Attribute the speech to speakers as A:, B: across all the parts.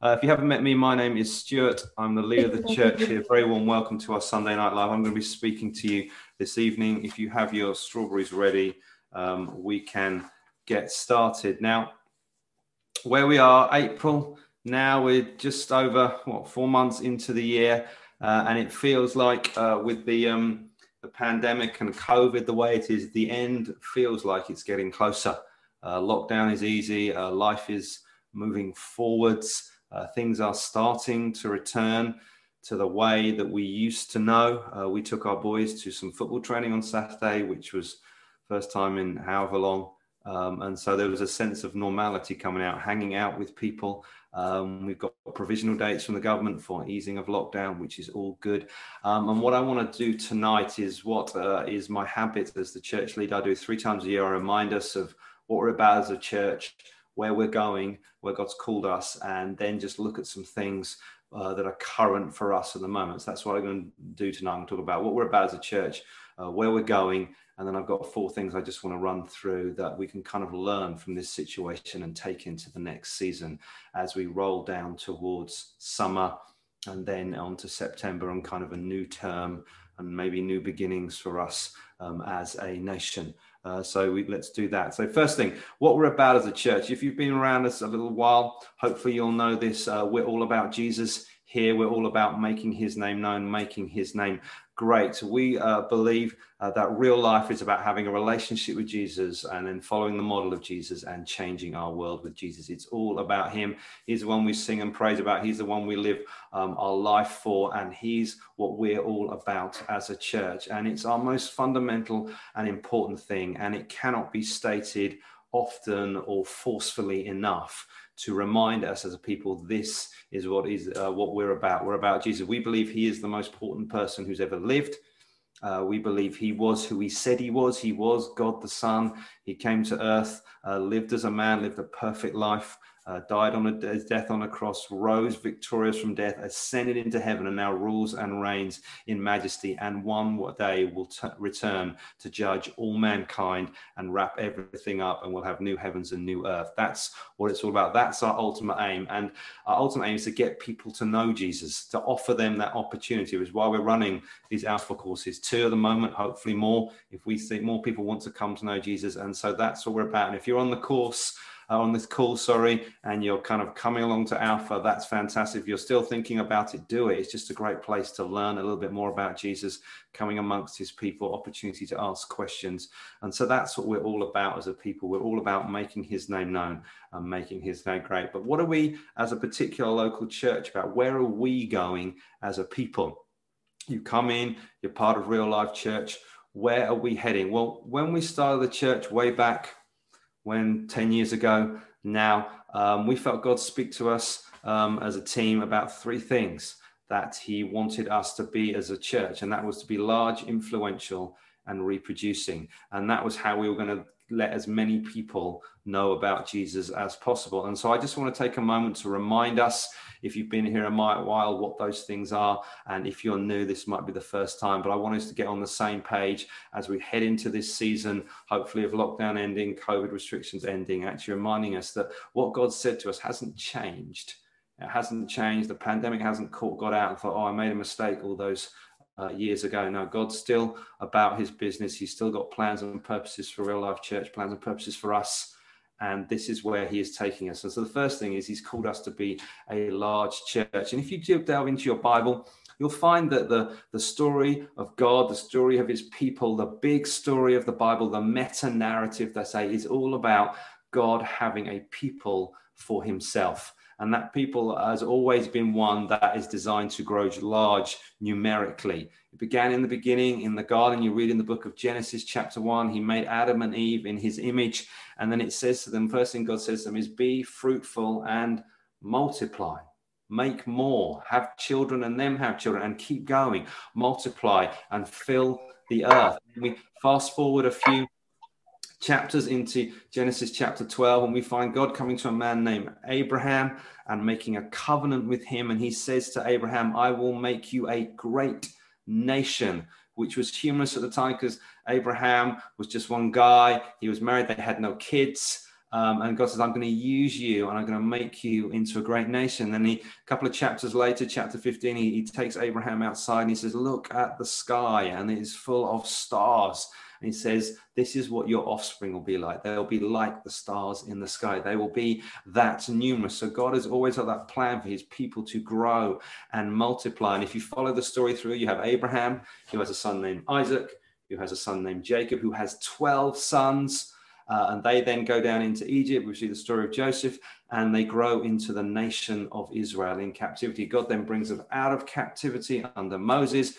A: Uh, if you haven't met me, my name is Stuart. I'm the leader of the church here. Very warm welcome to our Sunday Night Live. I'm going to be speaking to you this evening. If you have your strawberries ready, um, we can get started. Now, where we are, April, now we're just over, what, four months into the year. Uh, and it feels like uh, with the, um, the pandemic and COVID the way it is, the end feels like it's getting closer. Uh, lockdown is easy, uh, life is moving forwards. Uh, things are starting to return to the way that we used to know. Uh, we took our boys to some football training on Saturday, which was first time in however long. Um, and so there was a sense of normality coming out, hanging out with people. Um, we've got provisional dates from the government for easing of lockdown, which is all good. Um, and what I want to do tonight is what uh, is my habit as the church leader. I do three times a year. I remind us of what we're about as a church, where we're going, where God's called us, and then just look at some things uh, that are current for us at the moment. So that's what I'm going to do tonight. I'm going to talk about what we're about as a church, uh, where we're going, and then I've got four things I just want to run through that we can kind of learn from this situation and take into the next season as we roll down towards summer and then on to September and kind of a new term and maybe new beginnings for us um, as a nation. Uh, so we, let's do that. So first thing, what we're about as a church. If you've been around us a little while, hopefully you'll know this. Uh, we're all about Jesus here. We're all about making His name known, making His name great. We uh, believe uh, that real life is about having a relationship with Jesus and then following the model of Jesus and changing our world with Jesus. It's all about Him. He's the one we sing and praise about. He's the one we live um, our life for. And He's what we're all about as a church. And it's our most fundamental and important thing. And it cannot be stated often or forcefully enough to remind us as a people this is what is uh, what we're about. We're about jesus. We believe he is the most important person who's ever lived. Uh, we believe he was who he said he was. He was god the son. He came to earth uh, lived as a man lived a perfect life uh, died on a death on a cross, rose victorious from death, ascended into heaven, and now rules and reigns in majesty. And one day will t- return to judge all mankind and wrap everything up, and we'll have new heavens and new earth. That's what it's all about. That's our ultimate aim. And our ultimate aim is to get people to know Jesus, to offer them that opportunity, which is why we're running these Alpha courses. Two at the moment, hopefully more, if we see more people want to come to know Jesus. And so that's what we're about. And if you're on the course, uh, on this call, sorry, and you're kind of coming along to Alpha, that's fantastic. If you're still thinking about it, do it. It's just a great place to learn a little bit more about Jesus, coming amongst his people, opportunity to ask questions. And so that's what we're all about as a people. We're all about making his name known and making his name great. But what are we as a particular local church about? Where are we going as a people? You come in, you're part of real life church. Where are we heading? Well, when we started the church way back when 10 years ago now, um, we felt God speak to us um, as a team about three things that He wanted us to be as a church, and that was to be large, influential, and reproducing. And that was how we were going to let as many people know about Jesus as possible. And so I just want to take a moment to remind us, if you've been here a while, what those things are. And if you're new, this might be the first time, but I want us to get on the same page as we head into this season, hopefully of lockdown ending, COVID restrictions ending, actually reminding us that what God said to us hasn't changed. It hasn't changed. The pandemic hasn't caught God out and thought, oh, I made a mistake all those uh, years ago. Now, God's still about his business. He's still got plans and purposes for real life church, plans and purposes for us. And this is where he is taking us. And so the first thing is he's called us to be a large church. And if you delve into your Bible, you'll find that the, the story of God, the story of his people, the big story of the Bible, the meta narrative, they say, is all about God having a people for himself and that people has always been one that is designed to grow large numerically. It began in the beginning in the garden. You read in the book of Genesis, chapter one, he made Adam and Eve in his image. And then it says to them, first thing God says to them is, Be fruitful and multiply. Make more, have children and them have children, and keep going, multiply and fill the earth. We fast forward a few chapters into Genesis chapter 12, and we find God coming to a man named Abraham and making a covenant with him. And he says to Abraham, I will make you a great nation, which was humorous at the time because Abraham was just one guy. He was married, they had no kids. Um, and God says, I'm going to use you and I'm going to make you into a great nation. Then he, a couple of chapters later, chapter 15, he, he takes Abraham outside and he says, Look at the sky, and it is full of stars. And he says, This is what your offspring will be like. They'll be like the stars in the sky. They will be that numerous. So God has always had that plan for his people to grow and multiply. And if you follow the story through, you have Abraham, who has a son named Isaac, who has a son named Jacob, who has 12 sons. Uh, and they then go down into Egypt. We see the story of Joseph, and they grow into the nation of Israel in captivity. God then brings them out of captivity under Moses.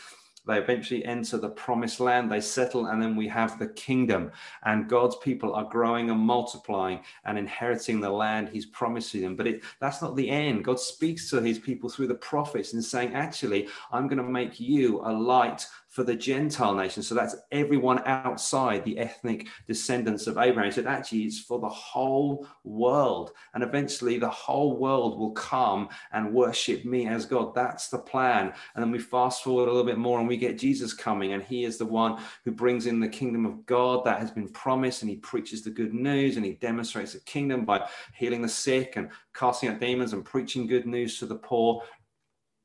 A: They eventually enter the promised land, they settle, and then we have the kingdom. And God's people are growing and multiplying and inheriting the land He's promising them. But it, that's not the end. God speaks to His people through the prophets and saying, Actually, I'm going to make you a light for the Gentile nation. So that's everyone outside the ethnic descendants of Abraham. Said, actually, it's for the whole world. And eventually the whole world will come and worship me as God. That's the plan. And then we fast forward a little bit more and we get Jesus coming. And he is the one who brings in the kingdom of God that has been promised. And he preaches the good news and he demonstrates the kingdom by healing the sick and casting out demons and preaching good news to the poor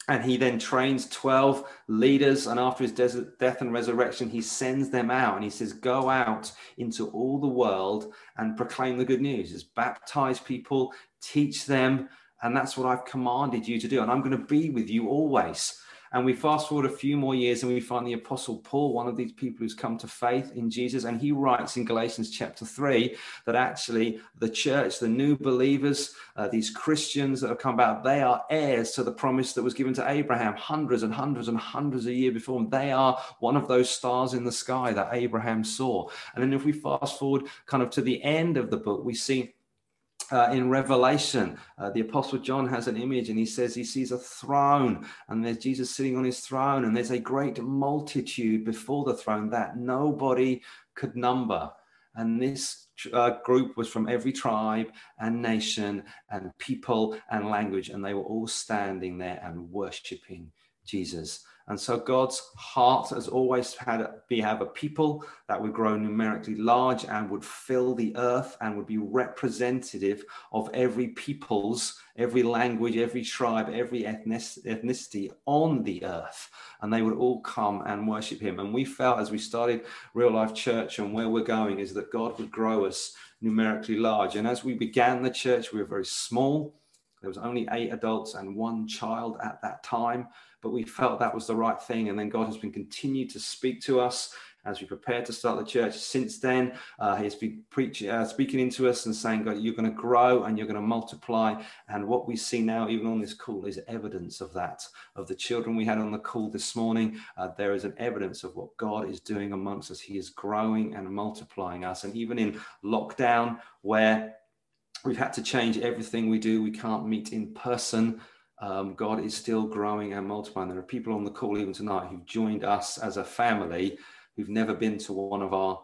A: and he then trains 12 leaders and after his death and resurrection he sends them out and he says go out into all the world and proclaim the good news. Just baptize people teach them and that's what i've commanded you to do and i'm going to be with you always and we fast forward a few more years and we find the Apostle Paul, one of these people who's come to faith in Jesus. And he writes in Galatians chapter 3 that actually the church, the new believers, uh, these Christians that have come about, they are heirs to the promise that was given to Abraham hundreds and hundreds and hundreds of years before. And they are one of those stars in the sky that Abraham saw. And then if we fast forward kind of to the end of the book, we see uh, in Revelation, uh, the Apostle John has an image and he says he sees a throne and there's Jesus sitting on his throne and there's a great multitude before the throne that nobody could number. And this uh, group was from every tribe and nation and people and language, and they were all standing there and worshiping Jesus. And so God's heart has always had be have a people that would grow numerically large and would fill the earth and would be representative of every people's, every language, every tribe, every ethnicity on the earth. And they would all come and worship him. And we felt as we started Real Life Church and where we're going is that God would grow us numerically large. And as we began the church, we were very small. There was only eight adults and one child at that time but we felt that was the right thing. And then God has been continued to speak to us as we prepare to start the church. Since then, uh, He's been preaching, uh, speaking into us and saying, God, you're going to grow and you're going to multiply. And what we see now, even on this call, is evidence of that. Of the children we had on the call this morning, uh, there is an evidence of what God is doing amongst us. He is growing and multiplying us. And even in lockdown, where we've had to change everything we do, we can't meet in person um, God is still growing and multiplying. There are people on the call even tonight who've joined us as a family who've never been to one of our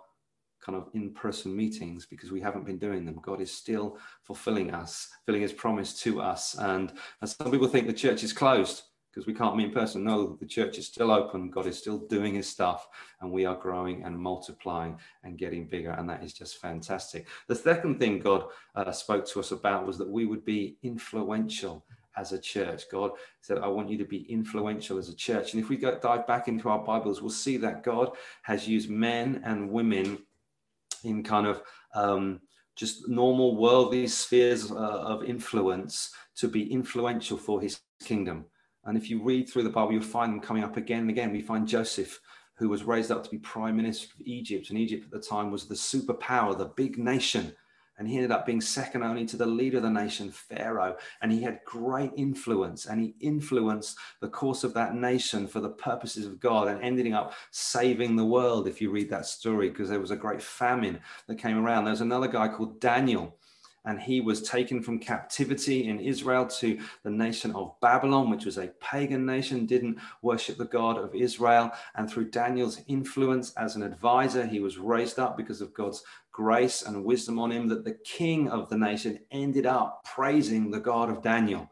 A: kind of in-person meetings because we haven't been doing them. God is still fulfilling us, filling his promise to us. And, and some people think the church is closed because we can't meet in person. No, the church is still open. God is still doing his stuff and we are growing and multiplying and getting bigger. And that is just fantastic. The second thing God uh, spoke to us about was that we would be influential as a church. God said, I want you to be influential as a church. And if we go dive back into our Bibles, we'll see that God has used men and women in kind of um, just normal worldly spheres uh, of influence to be influential for his kingdom. And if you read through the Bible, you'll find them coming up again and again. We find Joseph, who was raised up to be prime minister of Egypt. And Egypt at the time was the superpower, the big nation and he ended up being second only to the leader of the nation, Pharaoh. And he had great influence and he influenced the course of that nation for the purposes of God and ending up saving the world, if you read that story, because there was a great famine that came around. There's another guy called Daniel and he was taken from captivity in Israel to the nation of Babylon, which was a pagan nation, didn't worship the God of Israel. And through Daniel's influence as an advisor, he was raised up because of God's grace and wisdom on him, that the king of the nation ended up praising the God of Daniel.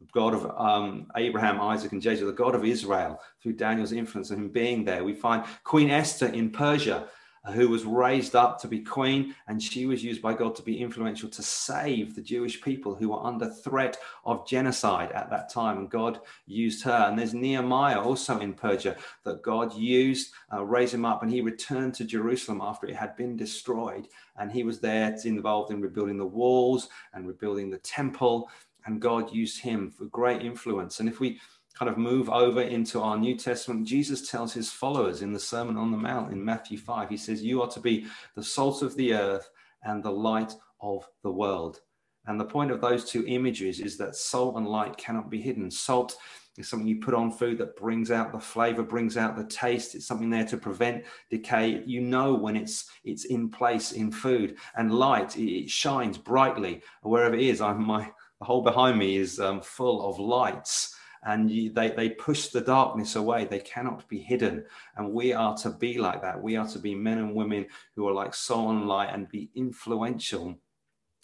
A: The God of um, Abraham, Isaac, and Jacob, the God of Israel, through Daniel's influence and him being there. We find Queen Esther in Persia who was raised up to be queen, and she was used by God to be influential to save the Jewish people who were under threat of genocide at that time. And God used her. And there's Nehemiah also in Persia that God used, uh, raised him up, and he returned to Jerusalem after it had been destroyed. And he was there involved in rebuilding the walls and rebuilding the temple. And God used him for great influence. And if we kind of move over into our New Testament, Jesus tells his followers in the Sermon on the Mount in Matthew 5, he says, You are to be the salt of the earth and the light of the world. And the point of those two images is that salt and light cannot be hidden. Salt is something you put on food that brings out the flavor, brings out the taste. It's something there to prevent decay. You know when it's it's in place in food. And light, it shines brightly wherever it is. I'm my the whole behind me is um, full of lights and you, they, they push the darkness away. They cannot be hidden. And we are to be like that. We are to be men and women who are like soul and light and be influential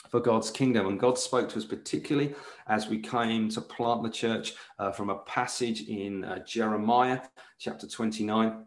A: for God's kingdom. And God spoke to us particularly as we came to plant the church uh, from a passage in uh, Jeremiah chapter 29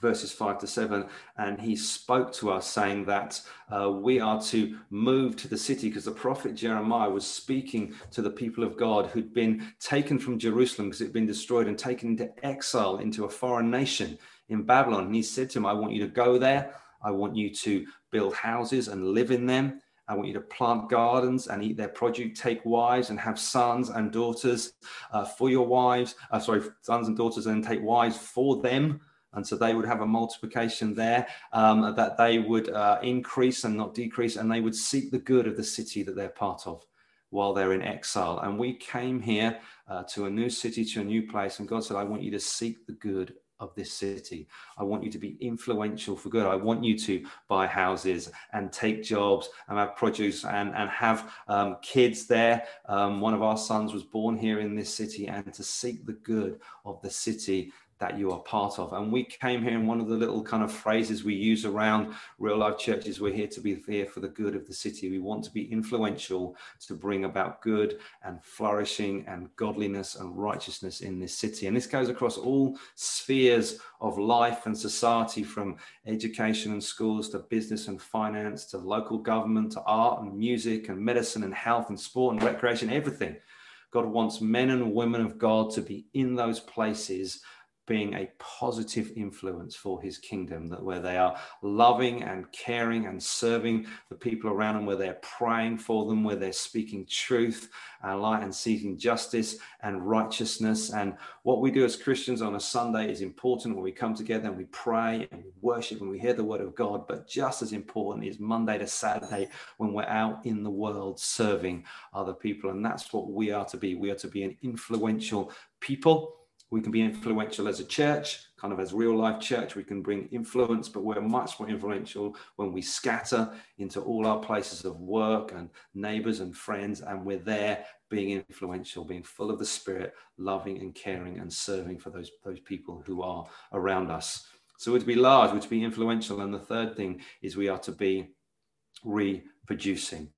A: verses 5 to 7 and he spoke to us saying that uh, we are to move to the city because the prophet jeremiah was speaking to the people of god who'd been taken from jerusalem because it had been destroyed and taken into exile into a foreign nation in babylon. And he said to him i want you to go there. I want you to build houses and live in them. I want you to plant gardens and eat their produce, take wives and have sons and daughters uh, for your wives, uh, sorry, sons and daughters, and take wives for them and so they would have a multiplication there um, that they would uh, increase and not decrease, and they would seek the good of the city that they're part of while they're in exile. And we came here uh, to a new city, to a new place, and God said, I want you to seek the good of this city. I want you to be influential for good. I want you to buy houses and take jobs and have produce and, and have um, kids there. Um, one of our sons was born here in this city and to seek the good of the city that you are part of. And we came here, and one of the little kind of phrases we use around real life churches we're here to be here for the good of the city. We want to be influential to bring about good and flourishing and godliness and righteousness in this city. And this goes across all spheres of life and society from education and schools to business and finance to local government to art and music and medicine and health and sport and recreation, everything. God wants men and women of God to be in those places being a positive influence for his kingdom, that where they are loving and caring and serving the people around them, where they're praying for them, where they're speaking truth and light and seeking justice and righteousness. And what we do as Christians on a Sunday is important when we come together and we pray and we worship and we hear the word of God. But just as important is Monday to Saturday when we're out in the world serving other people. And that's what we are to be. We are to be an influential people we can be influential as a church, kind of as real life church. We can bring influence, but we're much more influential when we scatter into all our places of work and neighbors and friends, and we're there being influential, being full of the Spirit, loving and caring and serving for those, those people who are around us. So we're to be large, we're to be influential. And the third thing is we are to be reproducing.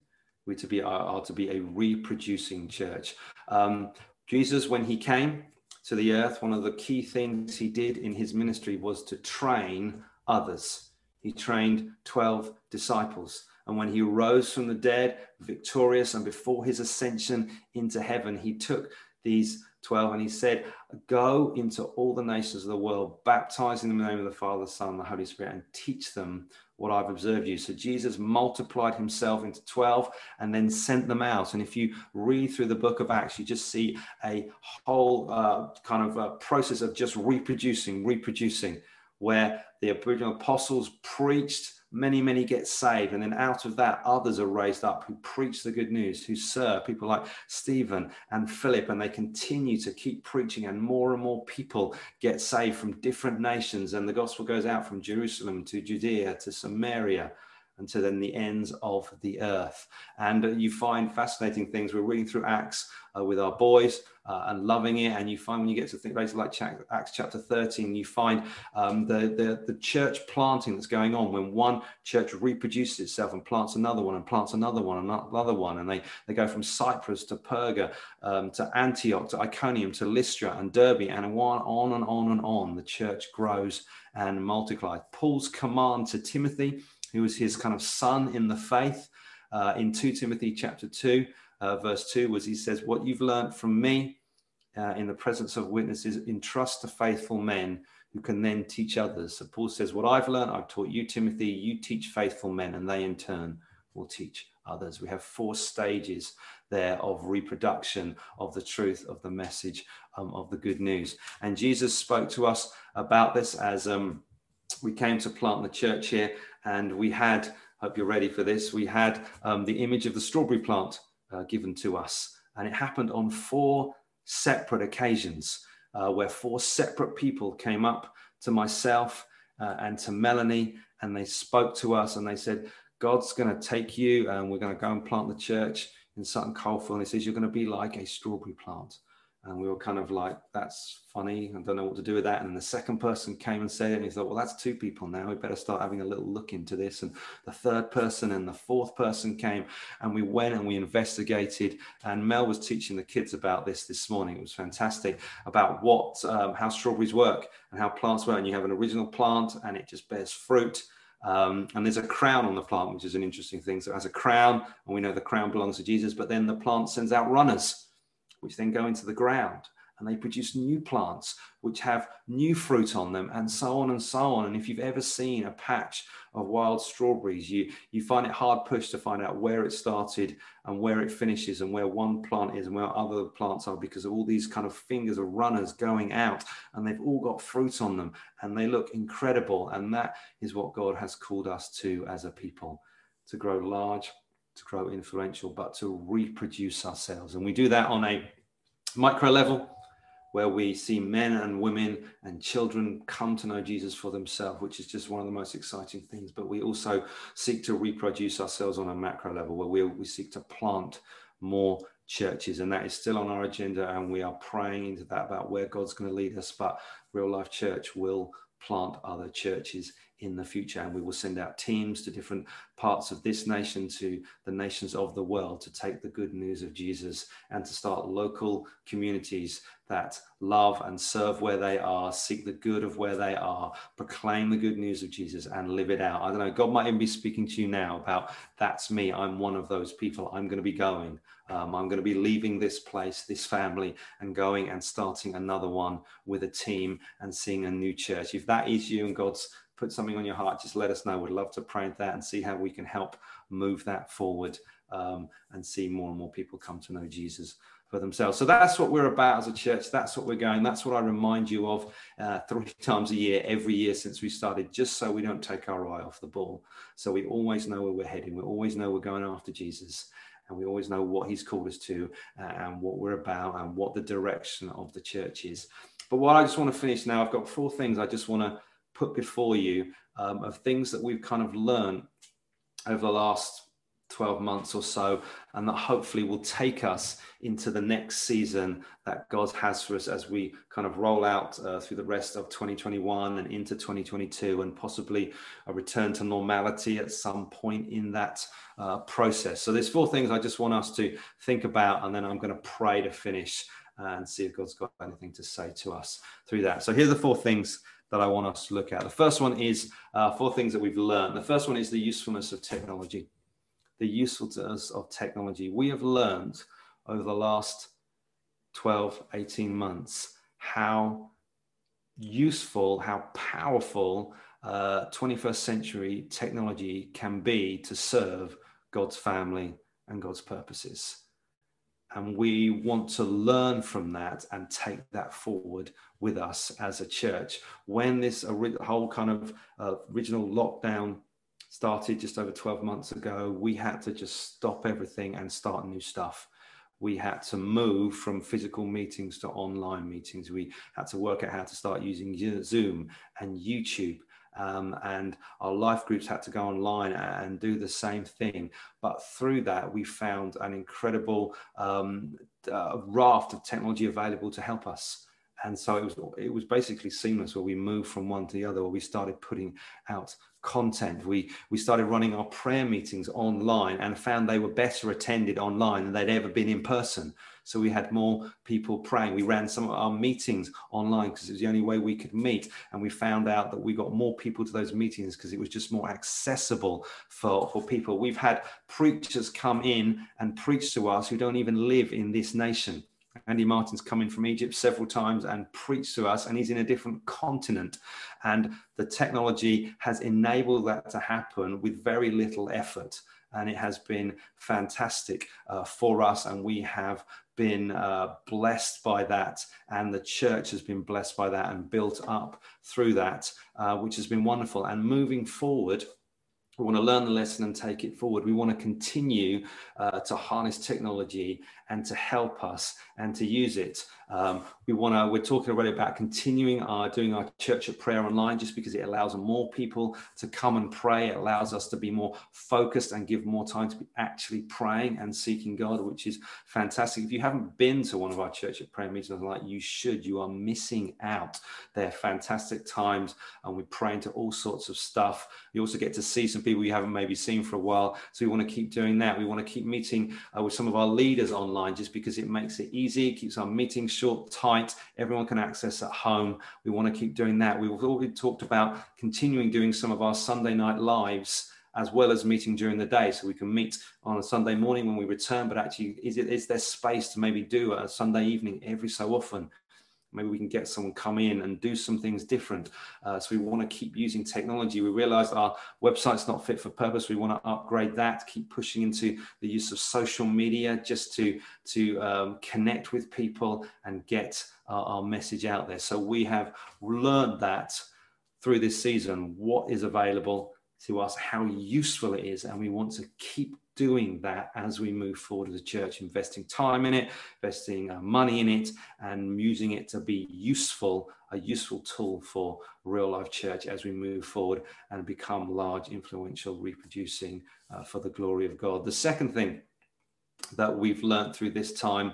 A: We're to be are, are to be a reproducing church. Um, Jesus, when he came, to the earth, one of the key things he did in his ministry was to train others. He trained 12 disciples. And when he rose from the dead, victorious, and before his ascension into heaven, he took these 12 and he said, Go into all the nations of the world, baptizing them in the name of the Father, the Son, and the Holy Spirit, and teach them what I've observed you. So Jesus multiplied himself into 12 and then sent them out. And if you read through the book of Acts, you just see a whole uh, kind of process of just reproducing, reproducing, where the original apostles preached many, many get saved. And then out of that, others are raised up who preach the good news, who serve people like Stephen and Philip. And they continue to keep preaching, and more and more people get saved from different nations. And the gospel goes out from Jerusalem to Judea to Samaria and to then the ends of the earth. And uh, you find fascinating things. We're reading through Acts uh, with our boys uh, and loving it. And you find when you get to think places like Acts chapter 13, you find um, the, the, the church planting that's going on when one church reproduces itself and plants another one and plants another one and another one. And they, they go from Cyprus to Perga um, to Antioch to Iconium to Lystra and Derbe and on and on and on. The church grows and multiplies. Paul's command to Timothy, who was his kind of son in the faith, uh, in 2 Timothy chapter 2, uh, verse 2, was he says, What you've learned from me uh, in the presence of witnesses, entrust to faithful men who can then teach others. So Paul says, What I've learned, I've taught you, Timothy, you teach faithful men, and they in turn will teach others. We have four stages there of reproduction of the truth of the message um, of the good news. And Jesus spoke to us about this as um, we came to plant the church here, and we had, hope you're ready for this, we had um, the image of the strawberry plant uh, given to us. And it happened on four separate occasions uh, where four separate people came up to myself uh, and to Melanie and they spoke to us and they said, God's going to take you and we're going to go and plant the church in Sutton Coldfield. And he says, You're going to be like a strawberry plant. And we were kind of like, that's funny. I don't know what to do with that. And the second person came and said it. And he thought, well, that's two people now. We better start having a little look into this. And the third person and the fourth person came. And we went and we investigated. And Mel was teaching the kids about this this morning. It was fantastic about what, um, how strawberries work and how plants work. And you have an original plant and it just bears fruit. Um, and there's a crown on the plant, which is an interesting thing. So it has a crown, and we know the crown belongs to Jesus, but then the plant sends out runners which then go into the ground and they produce new plants which have new fruit on them and so on and so on. And if you've ever seen a patch of wild strawberries you you find it hard pushed to find out where it started and where it finishes and where one plant is and where other plants are because of all these kind of fingers of runners going out and they've all got fruit on them and they look incredible. And that is what God has called us to as a people to grow large to grow influential, but to reproduce ourselves. And we do that on a micro level where we see men and women and children come to know Jesus for themselves, which is just one of the most exciting things. But we also seek to reproduce ourselves on a macro level where we, we seek to plant more churches. And that is still on our agenda. And we are praying into that about where God's going to lead us. But Real Life Church will plant other churches in the future. And we will send out teams to different parts of this nation, to the nations of the world, to take the good news of Jesus and to start local communities that love and serve where they are, seek the good of where they are, proclaim the good news of Jesus and live it out. I don't know, God might even be speaking to you now about that's me. I'm one of those people. I'm going to be going. Um, I'm going to be leaving this place, this family, and going and starting another one with a team and seeing a new church. If that is you and God's put something on your heart, just let us know. We'd love to pray that and see how we can help move that forward um, and see more and more people come to know Jesus for themselves. So that's what we're about as a church. That's what we're going. That's what I remind you of uh, three times a year, every year since we started, just so we don't take our eye off the ball. So we always know where we're heading. We always know we're going after Jesus. And we always know what he's called us to uh, and what we're about and what the direction of the church is. But what I just want to finish now, I've got four things I just want to put before you um, of things that we've kind of learned over the last 12 months or so, and that hopefully will take us into the next season that God has for us as we kind of roll out uh, through the rest of 2021 and into 2022, and possibly a return to normality at some point in that uh, process. So, there's four things I just want us to think about, and then I'm going to pray to finish and see if God's got anything to say to us through that. So, here are the four things that I want us to look at. The first one is uh, four things that we've learned. The first one is the usefulness of technology. The usefulness of technology. We have learned over the last 12, 18 months how useful, how powerful uh, 21st century technology can be to serve God's family and God's purposes. And we want to learn from that and take that forward with us as a church. When this whole kind of uh, original lockdown started just over 12 months ago, we had to just stop everything and start new stuff. We had to move from physical meetings to online meetings. We had to work out how to start using Zoom and YouTube Um, and our life groups had to go online and do the same thing. But through that, we found an incredible um, uh, raft of technology available to help us. And so it was it was basically seamless where we moved from one to the other where we started putting out content. We we started running our prayer meetings online and found they were better attended online than they'd ever been in person so we had more people praying we ran some of our meetings online because it was the only way we could meet and we found out that we got more people to those meetings because it was just more accessible for for people we've had preachers come in and preach to us who don't even live in this nation Andy Martin's come in from Egypt several times and preached to us, and he's in a different continent. And the technology has enabled that to happen with very little effort. And it has been fantastic uh, for us, and we have been uh, blessed by that, and the church has been blessed by that and built up through that, uh, which has been wonderful. And moving forward, we want to learn the lesson and take it forward. We want to continue uh, to harness technology and to help us and to use it. Um, we want to, we're talking already about continuing our doing our church at prayer online just because it allows more people to come and pray. It allows us to be more focused and give more time to be actually praying and seeking God, which is fantastic. If you haven't been to one of our church at prayer meetings like you should, you are missing out. They're fantastic times and we pray into all sorts of stuff. You also get to see some people you haven't maybe seen for a while. So we want to keep doing that. We want to keep meeting uh, with some of our leaders online online just because it makes it easy, keeps our meetings short, tight, everyone can access at home. We want to keep doing that. We've already talked about continuing doing some of our Sunday night lives as well as meeting during the day. So we can meet on a Sunday morning when we return, but actually, is, it, is there space to maybe do a Sunday evening every so often? Maybe we can get someone come in and do some things different. Uh, so we want to keep using technology. We realize our website's not fit for purpose. We want to upgrade that keep pushing into the use of social media just to to um, connect with people and get our, our message out there. So we have learned that through this season what is available to us how useful it is and we want to keep doing that as we move forward as a church, investing time in it, investing uh, money in it, and using it to be useful, a useful tool for real life church as we move forward and become large, influential, reproducing uh, for the glory of God. The second thing that we've learned through this time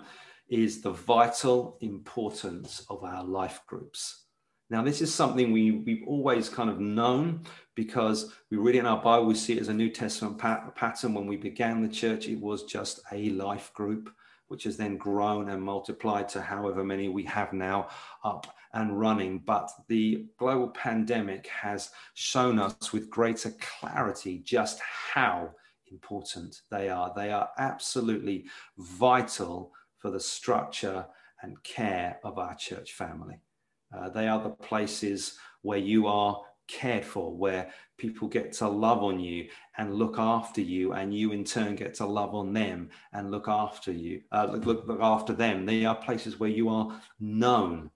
A: is the vital importance of our life groups. Now, this is something we, we've always kind of known because we read in our Bible, we see it as a New Testament pat- pattern. When we began the church, it was just a life group, which has then grown and multiplied to however many we have now up and running. But the global pandemic has shown us with greater clarity just how important they are. They are absolutely vital for the structure and care of our church family. Uh, they are the places where you are cared for, where people get to love on you and look after you, and you in turn get to love on them and look after you, uh, look, look after them. They are places where you are known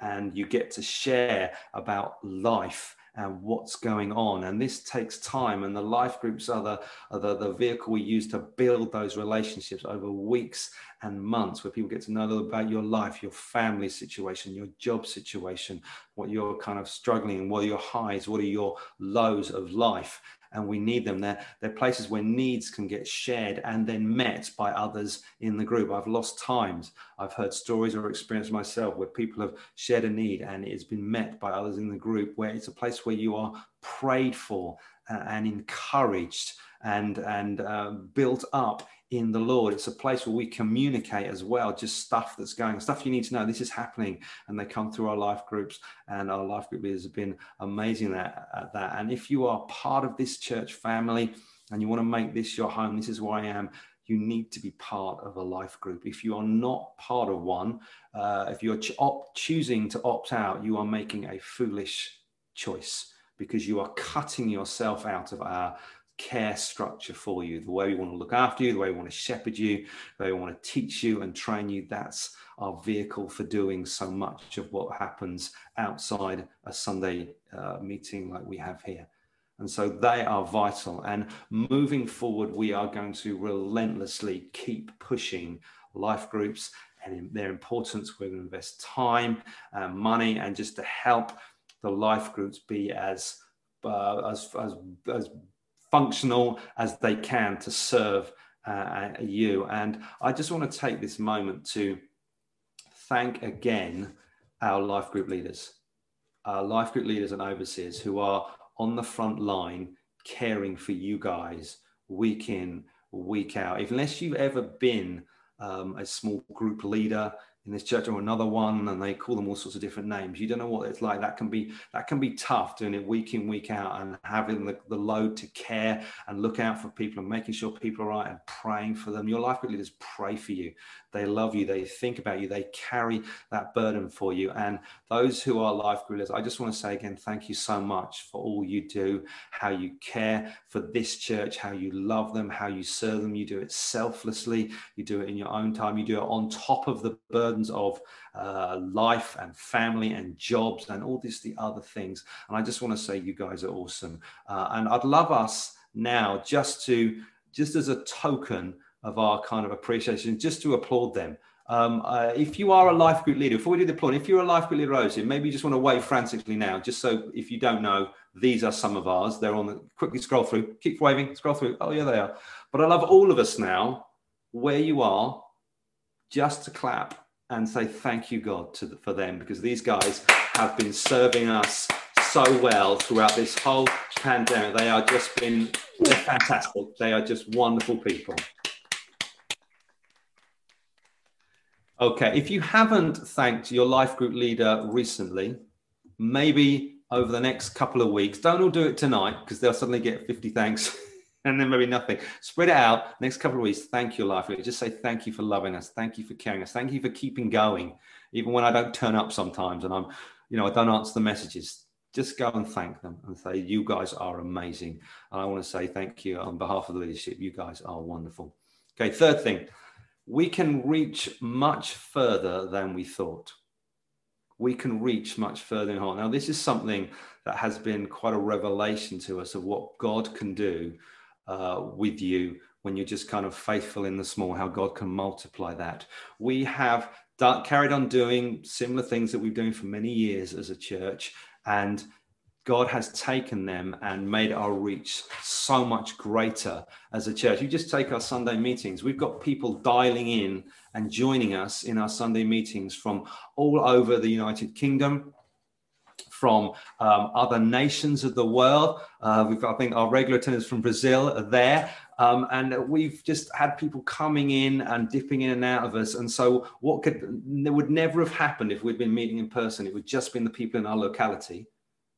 A: and you get to share about life and what's going on. And this takes time. And the life groups are the, are the, the vehicle we use to build those relationships over weeks and months where people get to know a little about your life, your family situation, your job situation, what you're kind of struggling, what are your highs, what are your lows of life and we need them. They're, they're places where needs can get shared and then met by others in the group. I've lost times. I've heard stories or experienced myself where people have shared a need and it's been met by others in the group, where it's a place where you are prayed for and encouraged and, and uh, built up in the Lord. It's a place where we communicate as well, just stuff that's going, stuff you need to know. This is happening, and they come through our life groups, and our life group leaders have been amazing at, at that. And if you are part of this church family and you want to make this your home, this is where I am. You need to be part of a life group. If you are not part of one, uh, if you're ch- op- choosing to opt out, you are making a foolish choice because you are cutting yourself out of our care structure for you, the way we want to look after you, the way we want to shepherd you, the way we want to teach you and train you. That's our vehicle for doing so much of what happens outside a Sunday uh, meeting like we have here. And so they are vital. And moving forward, we are going to relentlessly keep pushing life groups and their importance. We're going to invest time, and money, and just to help the life groups be as uh, as, as, as functional as they can to serve uh, you. And I just want to take this moment to thank again our life group leaders, our life group leaders and overseers who are on the front line caring for you guys week in, week out. If, Unless you've ever been um, a small group leader in this church or another one and they call them all sorts of different names. You don't know what it's like. That can be that can be tough doing it week in week out and having the, the load to care and look out for people and making sure people are right and praying for them. Your life group leaders pray for you. They love you. They think about you. They carry that burden for you. And those who are life group leaders i just want to say again thank you so much for all you do how you care for this church how you love them how you serve them. You do it selflessly. You do it in your own time. You do it on top of the burden burdens of uh, life and family and jobs and all these the other things. And I just want to say you guys are awesome. Uh, and I'd love us now just to just as a token of our kind of appreciation, just to applaud them. Um, uh, if you are a life group leader, before we do the applaud, if you're a life group leader, Rosie, maybe you just want to wave frantically now, just so if you don't know, these are some of ours. They're on the quickly scroll through, keep waving, scroll through. Oh, yeah, they are. But I love all of us now, where you are, just to clap and say thank you, God, to the, for them because these guys have been serving us so well throughout this whole pandemic. They are just been they're fantastic. They are just wonderful people. Okay, if you haven't thanked your life group leader recently, maybe over the next couple of weeks, don't all do it tonight because they'll suddenly get 50 thanks. and then maybe nothing. Spread it out. Next couple of weeks, thank you, life. Just say thank you for loving us. Thank you for caring us. Thank you for keeping going, even when I don't turn up sometimes and I'm, you know, I don't answer the messages. Just go and thank them and say, you guys are amazing. And I want to say thank you on behalf of the leadership. You guys are wonderful. Okay, third thing, we can reach much further than we thought. We can reach much further in heart. Now, this is something that has been quite a revelation to us of what God can do uh, with you when you're just kind of faithful in the small, how God can multiply that. We have done, carried on doing similar things that we've been doing for many years as a church, and God has taken them and made our reach so much greater as a church. You just take our Sunday meetings. We've got people dialing in and joining us in our Sunday meetings from all over the United Kingdom, from um, other nations of the world. Uh, we've, I think, our regular attendants from Brazil are there. Um, and we've just had people coming in and dipping in and out of us. And so, what could would never have happened if we'd been meeting in person. It would just been the people in our locality.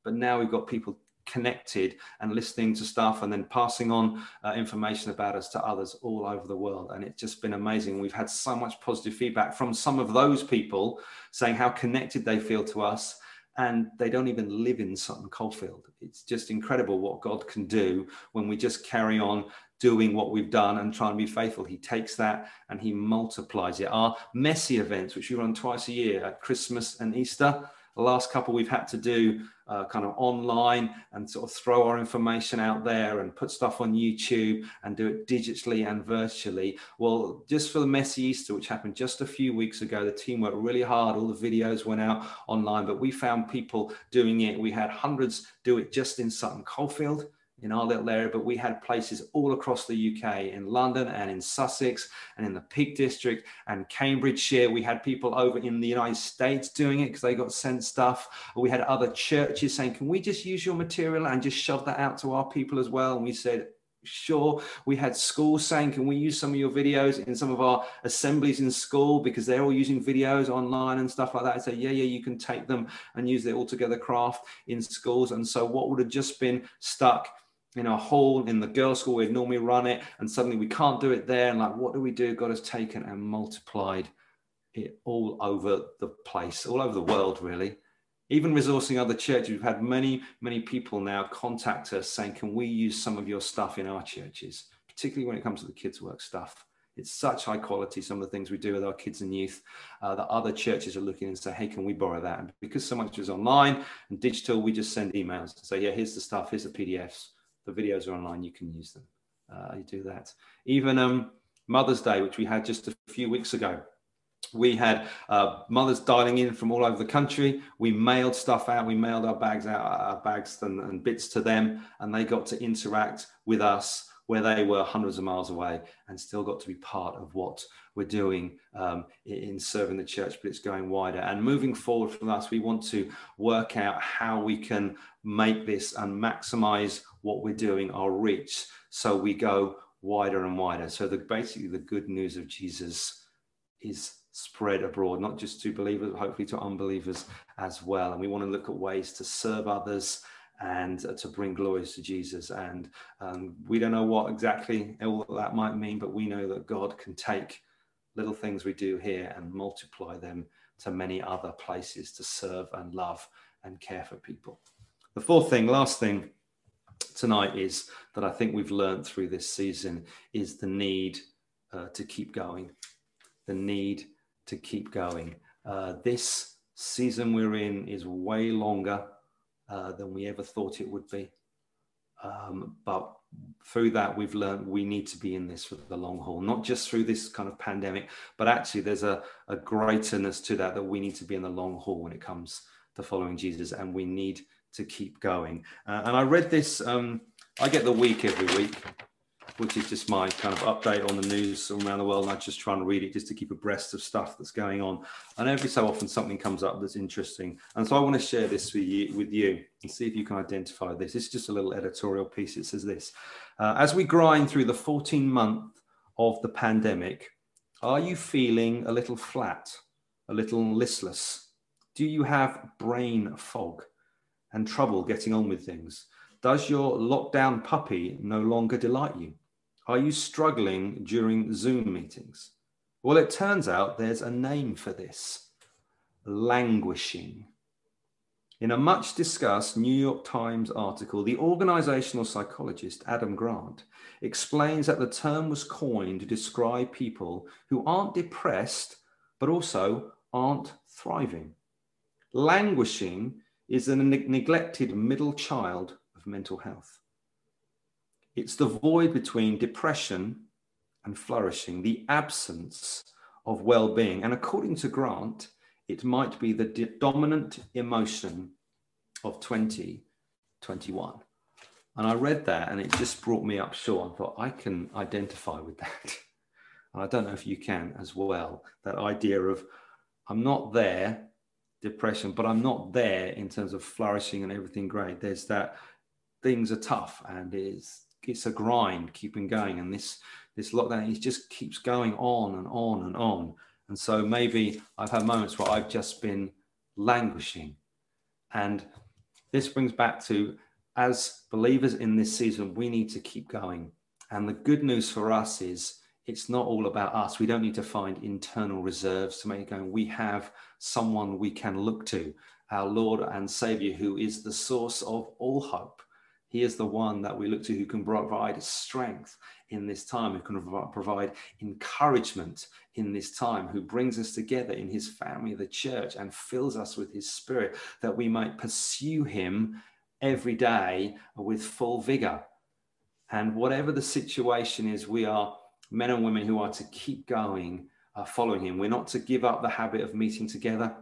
A: But now we've got people connected and listening to stuff and then passing on uh, information about us to others all over the world. And it's just been amazing. We've had so much positive feedback from some of those people saying how connected they feel to us and they don't even live in Sutton Coldfield. It's just incredible what God can do when we just carry on doing what we've done and trying to be faithful. He takes that and he multiplies it. Our messy events, which we run twice a year at Christmas and Easter, the last couple we've had to do uh, kind of online and sort of throw our information out there and put stuff on YouTube and do it digitally and virtually. Well, just for the messy Easter, which happened just a few weeks ago, the team worked really hard. All the videos went out online, but we found people doing it. We had hundreds do it just in Sutton Coldfield in our little area, but we had places all across the UK, in London and in Sussex and in the Peak District and Cambridgeshire. We had people over in the United States doing it because they got sent stuff. We had other churches saying, Can we just use your material and just shove that out to our people as well? And we said, Sure. We had schools saying, Can we use some of your videos in some of our assemblies in school because they're all using videos online and stuff like that? I Yeah, yeah, you can take them and use the altogether craft in schools. And so, what would have just been stuck in our hall in the girls' school we'd normally run it, and suddenly we can't do it there. And like, what do we do? God has taken and multiplied it all over the place, all over the world, really. Even resourcing other churches, we've had many, many people now contact us saying, Can we use some of your stuff in our churches, particularly when it comes to the kids' work stuff? It's such high quality, some of the things we do with our kids and youth, uh, that other churches are looking and say, hey, can we borrow that? And because so much is online and digital, we just send emails to say, yeah, here's the stuff, here's the PDFs the videos are online. You can use them. Uh, you do that. Even um, Mother's Day, which we had just a few weeks ago, we had uh, mothers dialing in from all over the country. We mailed stuff out. We mailed our bags out, our bags and, and bits to them, and they got to interact with us where they were hundreds of miles away and still got to be part of what we're doing um, in serving the church, but it's going wider. And moving forward from us, we want to work out how we can make this and maximize what we're doing, our reach, so we go wider and wider. So the, basically, the good news of Jesus is spread abroad, not just to believers, hopefully to unbelievers as well. And we want to look at ways to serve others and uh, to bring glories to Jesus. And um, we don't know what exactly all that might mean, but we know that God can take little things we do here and multiply them to many other places to serve and love and care for people. The fourth thing, last thing tonight is that I think we've learned through this season is the need uh, to keep going, the need to keep going. Uh, this season we're in is way longer uh, than we ever thought it would be. Um, but through that, we've learned we need to be in this for the long haul, not just through this kind of pandemic, but actually there's a, a greaterness to that that we need to be in the long haul when it comes to following Jesus, and we need to keep going. Uh, and I read this, um, I get the week every week which is just my kind of update on the news around the world. And I just try and read it just to keep abreast of stuff that's going on. And every so often something comes up that's interesting. And so I want to share this with you, with you and see if you can identify this. It's just a little editorial piece. It says this uh, As we grind through the 14 month of the pandemic, are you feeling a little flat, a little listless? Do you have brain fog and trouble getting on with things? Does your lockdown puppy no longer delight you? Are you struggling during Zoom meetings? Well, it turns out there's a name for this languishing. In a much discussed New York Times article, the organizational psychologist Adam Grant explains that the term was coined to describe people who aren't depressed, but also aren't thriving. Languishing is a neglected middle child of mental health. It's the void between depression and flourishing, the absence of well being. And according to Grant, it might be the dominant emotion of 2021. And I read that and it just brought me up short. I thought, I can identify with that. And I don't know if you can as well. That idea of, I'm not there, depression, but I'm not there in terms of flourishing and everything great. There's that things are tough and it's it's a grind keeping going. And this this lockdown it just keeps going on and on and on. And so maybe i've had moments where i've just been languishing. And this brings back to as believers in this season we need to keep going. And the good news for us is it's not all about us. We don't need to find internal reserves to make it going. We have someone we can look to our lord and savior who is the source of all hope. He is the one that we look to who can provide strength in this time, who can provide encouragement in this time, who brings us together in his family, the church, and fills us with his spirit that we might pursue him every day with full vigor. And whatever the situation is, we are men and women who are to keep going, uh, following him. We're not to give up the habit of meeting together.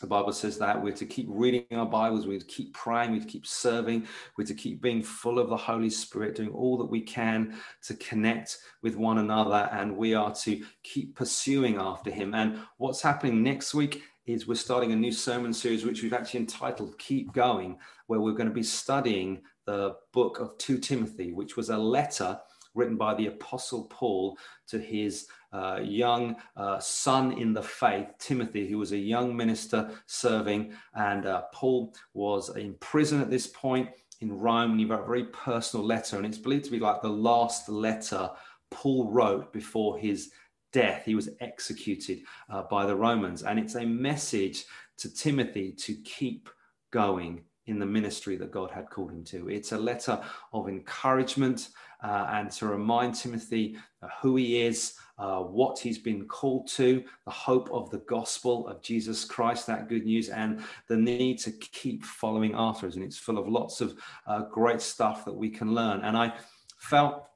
A: The Bible says that we're to keep reading our Bibles, we're to keep praying, we're to keep serving, we're to keep being full of the Holy Spirit, doing all that we can to connect with one another, and we are to keep pursuing after Him. And what's happening next week is we're starting a new sermon series, which we've actually entitled Keep Going, where we're going to be studying the book of 2 Timothy, which was a letter written by the Apostle Paul to his uh, young uh, son in the faith, Timothy, who was a young minister serving. And uh, Paul was in prison at this point in Rome, and he wrote a very personal letter. And it's believed to be like the last letter Paul wrote before his death. He was executed uh, by the Romans. And it's a message to Timothy to keep going in the ministry that God had called him to. It's a letter of encouragement uh, and to remind Timothy uh, who he is, uh, what he's been called to, the hope of the gospel of Jesus Christ, that good news, and the need to keep following after us. And it's full of lots of uh, great stuff that we can learn. And I felt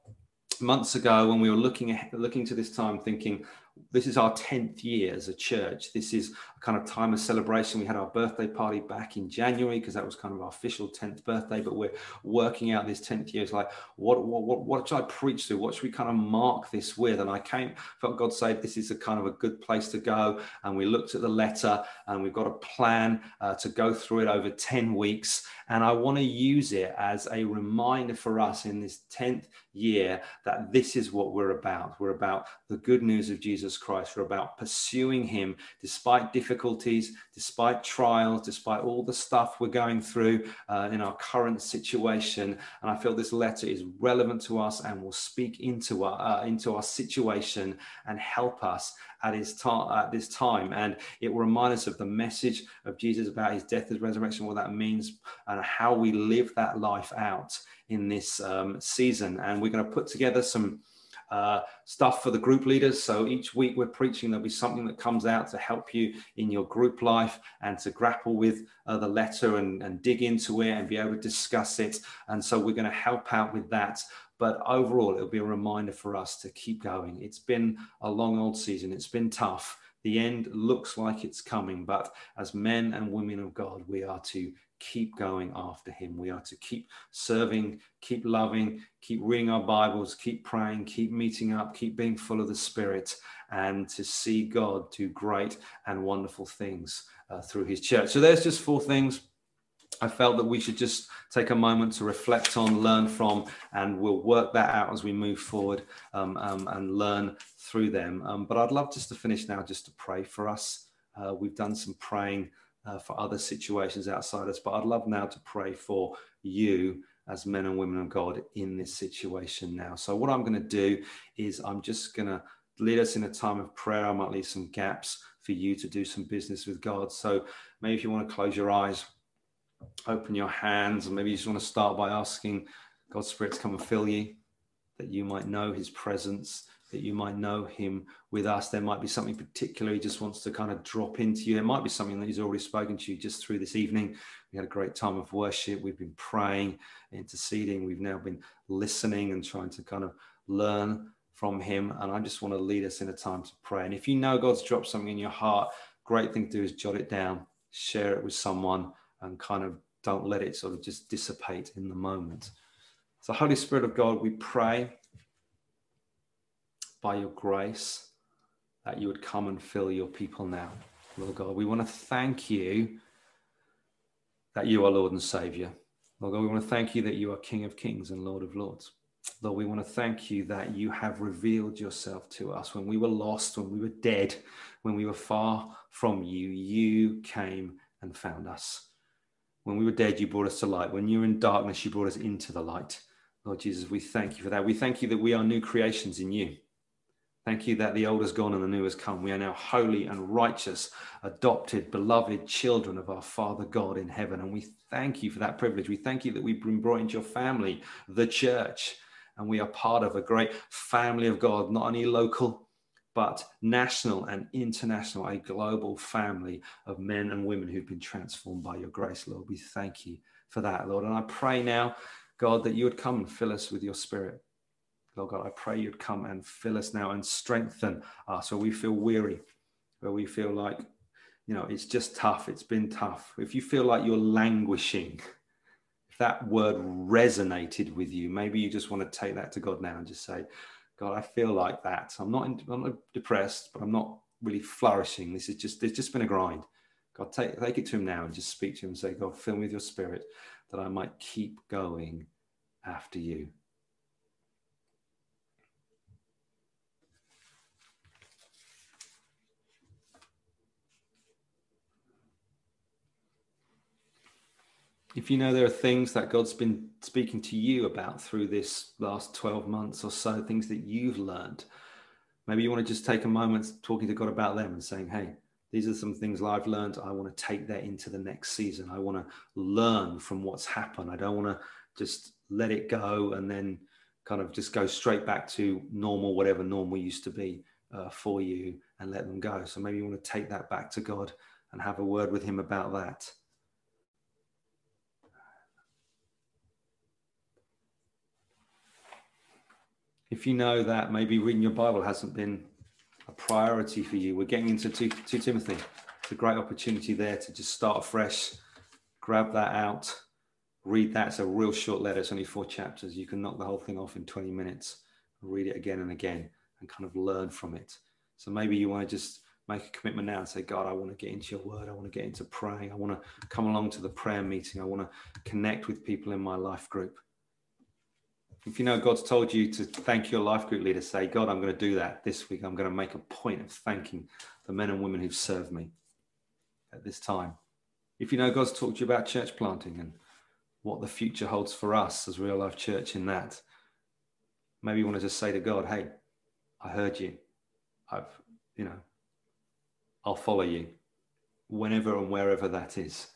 A: months ago when we were looking looking to this time, thinking, this is our 10th year as a church. This is a kind of time of celebration. We had our birthday party back in January because that was kind of our official 10th birthday, but we're working out this 10th year. It's like, what, what, what, what should I preach to? What should we kind of mark this with? And I came, felt God say, this is a kind of a good place to go. And we looked at the letter and we've got a plan uh, to go through it over 10 weeks. And I want to use it as a reminder for us in this 10th year that this is what we're about. We're about the good news of Jesus Christ. We're about pursuing Him despite difficulties, despite trials, despite all the stuff we're going through uh, in our current situation. And I feel this letter is relevant to us and will speak into our, uh, into our situation and help us at, his ta- at this time. And it will remind us of the message of Jesus about his death, his resurrection, what that means, and how we live that life out in this um, season. And we're going to put together some uh, stuff for the group leaders. So each week we're preaching, there'll be something that comes out to help you in your group life and to grapple with uh, the letter and, and dig into it and be able to discuss it. And so we're going to help out with that. But overall, it'll be a reminder for us to keep going. It's been a long old season, it's been tough. The end looks like it's coming, but as men and women of God, we are to keep going after him. We are to keep serving, keep loving, keep reading our Bibles, keep praying, keep meeting up, keep being full of the Spirit, and to see God do great and wonderful things uh, through his church. So there's just four things I felt that we should just take a moment to reflect on, learn from, and we'll work that out as we move forward um, um, and learn through them. Um, but I'd love just to finish now, just to pray for us. Uh, we've done some praying uh, for other situations outside us, but I'd love now to pray for you as men and women of God in this situation now. So, what I'm going to do is I'm just going to lead us in a time of prayer. I might leave some gaps for you to do some business with God. So, maybe if you want to close your eyes open your hands, and maybe you just want to start by asking God's Spirit to come and fill you, that you might know His presence, that you might know Him with us. There might be something particular He just wants to kind of drop into you. It might be something that He's already spoken to you just through this evening. We had a great time of worship. We've been praying, interceding. We've now been listening and trying to kind of learn from Him. And I just want to lead us in a time to pray. And if you know God's dropped something in your heart, great thing to do is jot it down, share it with someone and kind of don't let it sort of just dissipate in the moment. So, Holy Spirit of God, we pray by your grace that you would come and fill your people now. Lord God, we want to thank you that you are Lord and Savior. Lord God, we want to thank you that you are King of Kings and Lord of Lords. Lord, we want to thank you that you have revealed yourself to us when we were lost, when we were dead, when we were far from you. You came and found us. When we were dead, you brought us to light. When you were in darkness, you brought us into the light. Lord Jesus, we thank you for that. We thank you that we are new creations in you. Thank you that the old has gone and the new has come. We are now holy and righteous, adopted, beloved children of our Father God in heaven. And we thank you for that privilege. We thank you that we've been brought into your family, the church, and we are part of a great family of God, not only local, but national and international, a global family of men and women who've been transformed by your grace, Lord. We thank you for that, Lord. And I pray now, God, that you would come and fill us with your spirit. Lord God, I pray you'd come and fill us now and strengthen us where we feel weary, where we feel like, you know, it's just tough. It's been tough. If you feel like you're languishing, if that word resonated with you, maybe you just want to take that to God now and just say, God, I feel like that. I'm not, in, I'm not depressed, but I'm not really flourishing. This is just, there's just been a grind. God, take, take it to him now and just speak to him and say, God, fill me with your spirit that I might keep going after you. If you know there are things that God's been speaking to you about through this last 12 months or so, things that you've learned, maybe you want to just take a moment talking to God about them and saying, hey, these are some things I've learned. I want to take that into the next season. I want to learn from what's happened. I don't want to just let it go and then kind of just go straight back to normal, whatever normal used to be uh, for you and let them go. So maybe you want to take that back to God and have a word with Him about that. If you know that maybe reading your Bible hasn't been a priority for you. We're getting into 2, 2 Timothy. It's a great opportunity there to just start afresh, grab that out, read that. It's a real short letter. It's only four chapters. You can knock the whole thing off in 20 minutes, read it again and again, and kind of learn from it. So maybe you want to just make a commitment now and say, God, I want to get into your word. I want to get into praying. I want to come along to the prayer meeting. I want to connect with people in my life group. If you know God's told you to thank your life group leader, say, God, I'm going to do that this week. I'm going to make a point of thanking the men and women who've served me at this time. If you know God's talked to you about church planting and what the future holds for us as real life church in that, maybe you want to just say to God, hey, I heard you. I've, you know, I'll follow you whenever and wherever that is.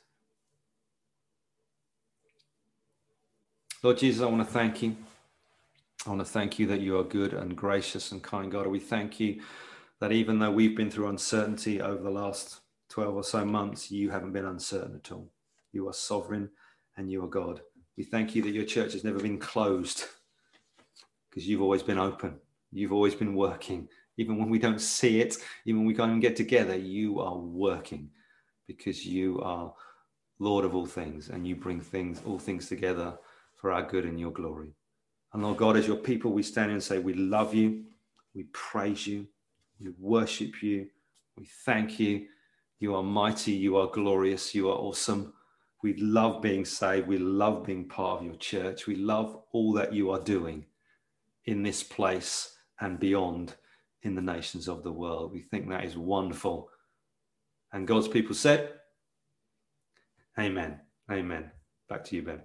A: Lord Jesus, I want to thank you. I want to thank you that you are good and gracious and kind God. We thank you that even though we've been through uncertainty over the last 12 or so months, you haven't been uncertain at all. You are sovereign and you are God. We thank you that your church has never been closed because you've always been open. You've always been working. Even when we don't see it, even when we can't even get together, you are working because you are Lord of all things and you bring things, all things together for our good and your glory. And Lord God, as your people, we stand and say, We love you, we praise you, we worship you, we thank you. You are mighty, you are glorious, you are awesome. We love being saved, we love being part of your church, we love all that you are doing in this place and beyond in the nations of the world. We think that is wonderful. And God's people said, Amen. Amen. Back to you, Ben.